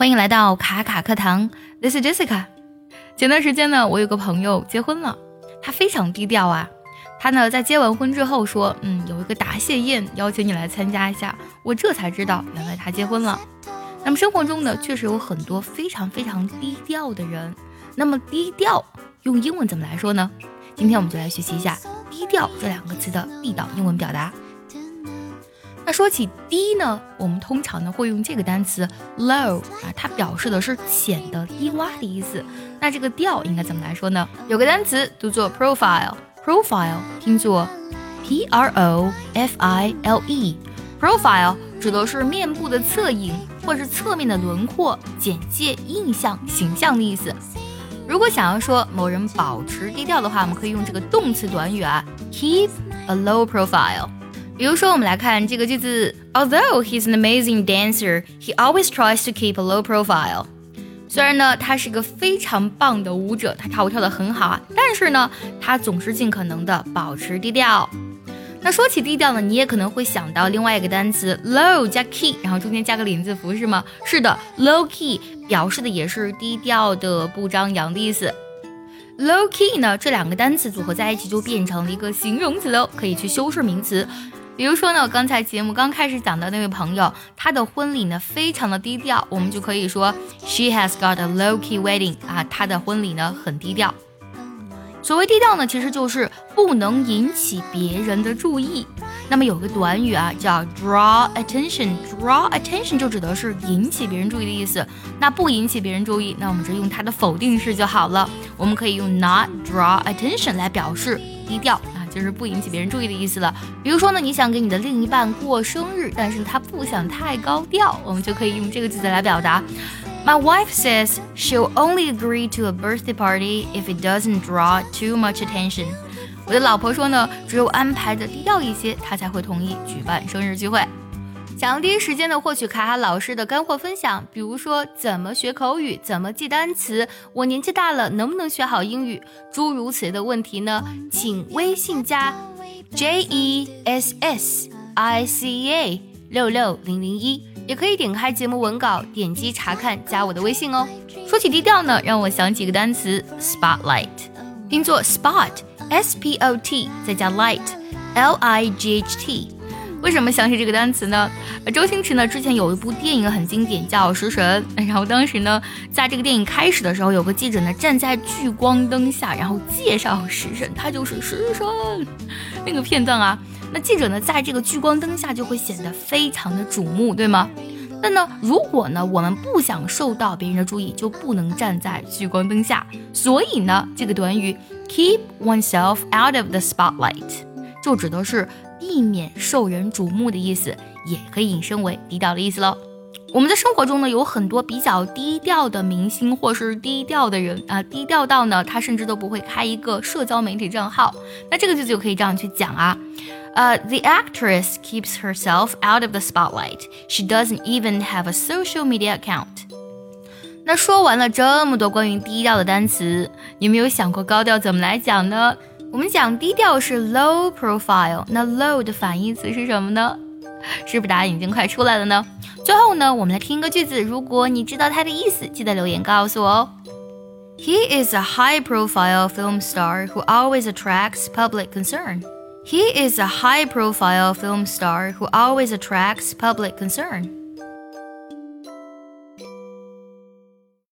欢迎来到卡卡课堂，This is Jessica。前段时间呢，我有个朋友结婚了，他非常低调啊。他呢在结完婚之后说，嗯，有一个答谢宴，邀请你来参加一下。我这才知道，原来他结婚了。那么生活中呢，确实有很多非常非常低调的人。那么低调用英文怎么来说呢？今天我们就来学习一下“低调”这两个词的地道英文表达。那说起低呢，我们通常呢会用这个单词 low 啊，它表示的是浅的、低洼的意思。那这个调应该怎么来说呢？有个单词读作 profile，profile 拼作 p r o f i l e，profile 指的是面部的侧影或是侧面的轮廓、简介、印象、形象的意思。如果想要说某人保持低调的话，我们可以用这个动词短语啊，keep a low profile。比如说，我们来看这个句子：Although he's an amazing dancer, he always tries to keep a low profile。虽然呢，他是个非常棒的舞者，他跳舞跳得很好啊，但是呢，他总是尽可能的保持低调。那说起低调呢，你也可能会想到另外一个单词 low 加 key，然后中间加个连字符，是吗？是的，low key 表示的也是低调的、不张扬的意思。low key 呢，这两个单词组合在一起就变成了一个形容词喽，可以去修饰名词。比如说呢，我刚才节目刚开始讲的那位朋友，他的婚礼呢非常的低调，我们就可以说 She has got a low-key wedding 啊，她的婚礼呢很低调。所谓低调呢，其实就是不能引起别人的注意。那么有个短语啊，叫 draw attention，draw attention 就指的是引起别人注意的意思。那不引起别人注意，那我们就用它的否定式就好了。我们可以用 not draw attention 来表示低调。就是不引起别人注意的意思了。比如说呢，你想给你的另一半过生日，但是他不想太高调，我们就可以用这个句子来表达。My wife says she'll only agree to a birthday party if it doesn't draw too much attention。我的老婆说呢，只有安排的低调一些，她才会同意举办生日聚会。想要第一时间的获取卡卡老师的干货分享，比如说怎么学口语，怎么记单词，我年纪大了能不能学好英语，诸如此类的问题呢？请微信加 J E S S I C A 六六零零一，也可以点开节目文稿，点击查看，加我的微信哦。说起低调呢，让我想起个单词 spotlight，拼作 spot S P O T，再加 light L I G H T。为什么想起这个单词呢？周星驰呢之前有一部电影很经典，叫《食神》。然后当时呢，在这个电影开始的时候，有个记者呢站在聚光灯下，然后介绍食神，他就是食神 那个片段啊。那记者呢在这个聚光灯下就会显得非常的瞩目，对吗？那呢，如果呢我们不想受到别人的注意，就不能站在聚光灯下。所以呢，这个短语 keep oneself out of the spotlight 就指的是。避免受人瞩目的意思，也可以引申为低调的意思喽。我们的生活中呢，有很多比较低调的明星或是低调的人啊，低调到呢，他甚至都不会开一个社交媒体账号。那这个句子就可以这样去讲啊，呃，The actress keeps herself out of the spotlight. She doesn't even have a social media account. 那说完了这么多关于低调的单词，你有没有想过高调怎么来讲呢？我们讲低调是 low profile，那 low 的反义词是什么呢？是不是答案已经快出来了呢？最后呢，我们来听一个句子，如果你知道它的意思，记得留言告诉我哦。He is a high-profile film star who always attracts public concern. He is a high-profile film star who always attracts public concern.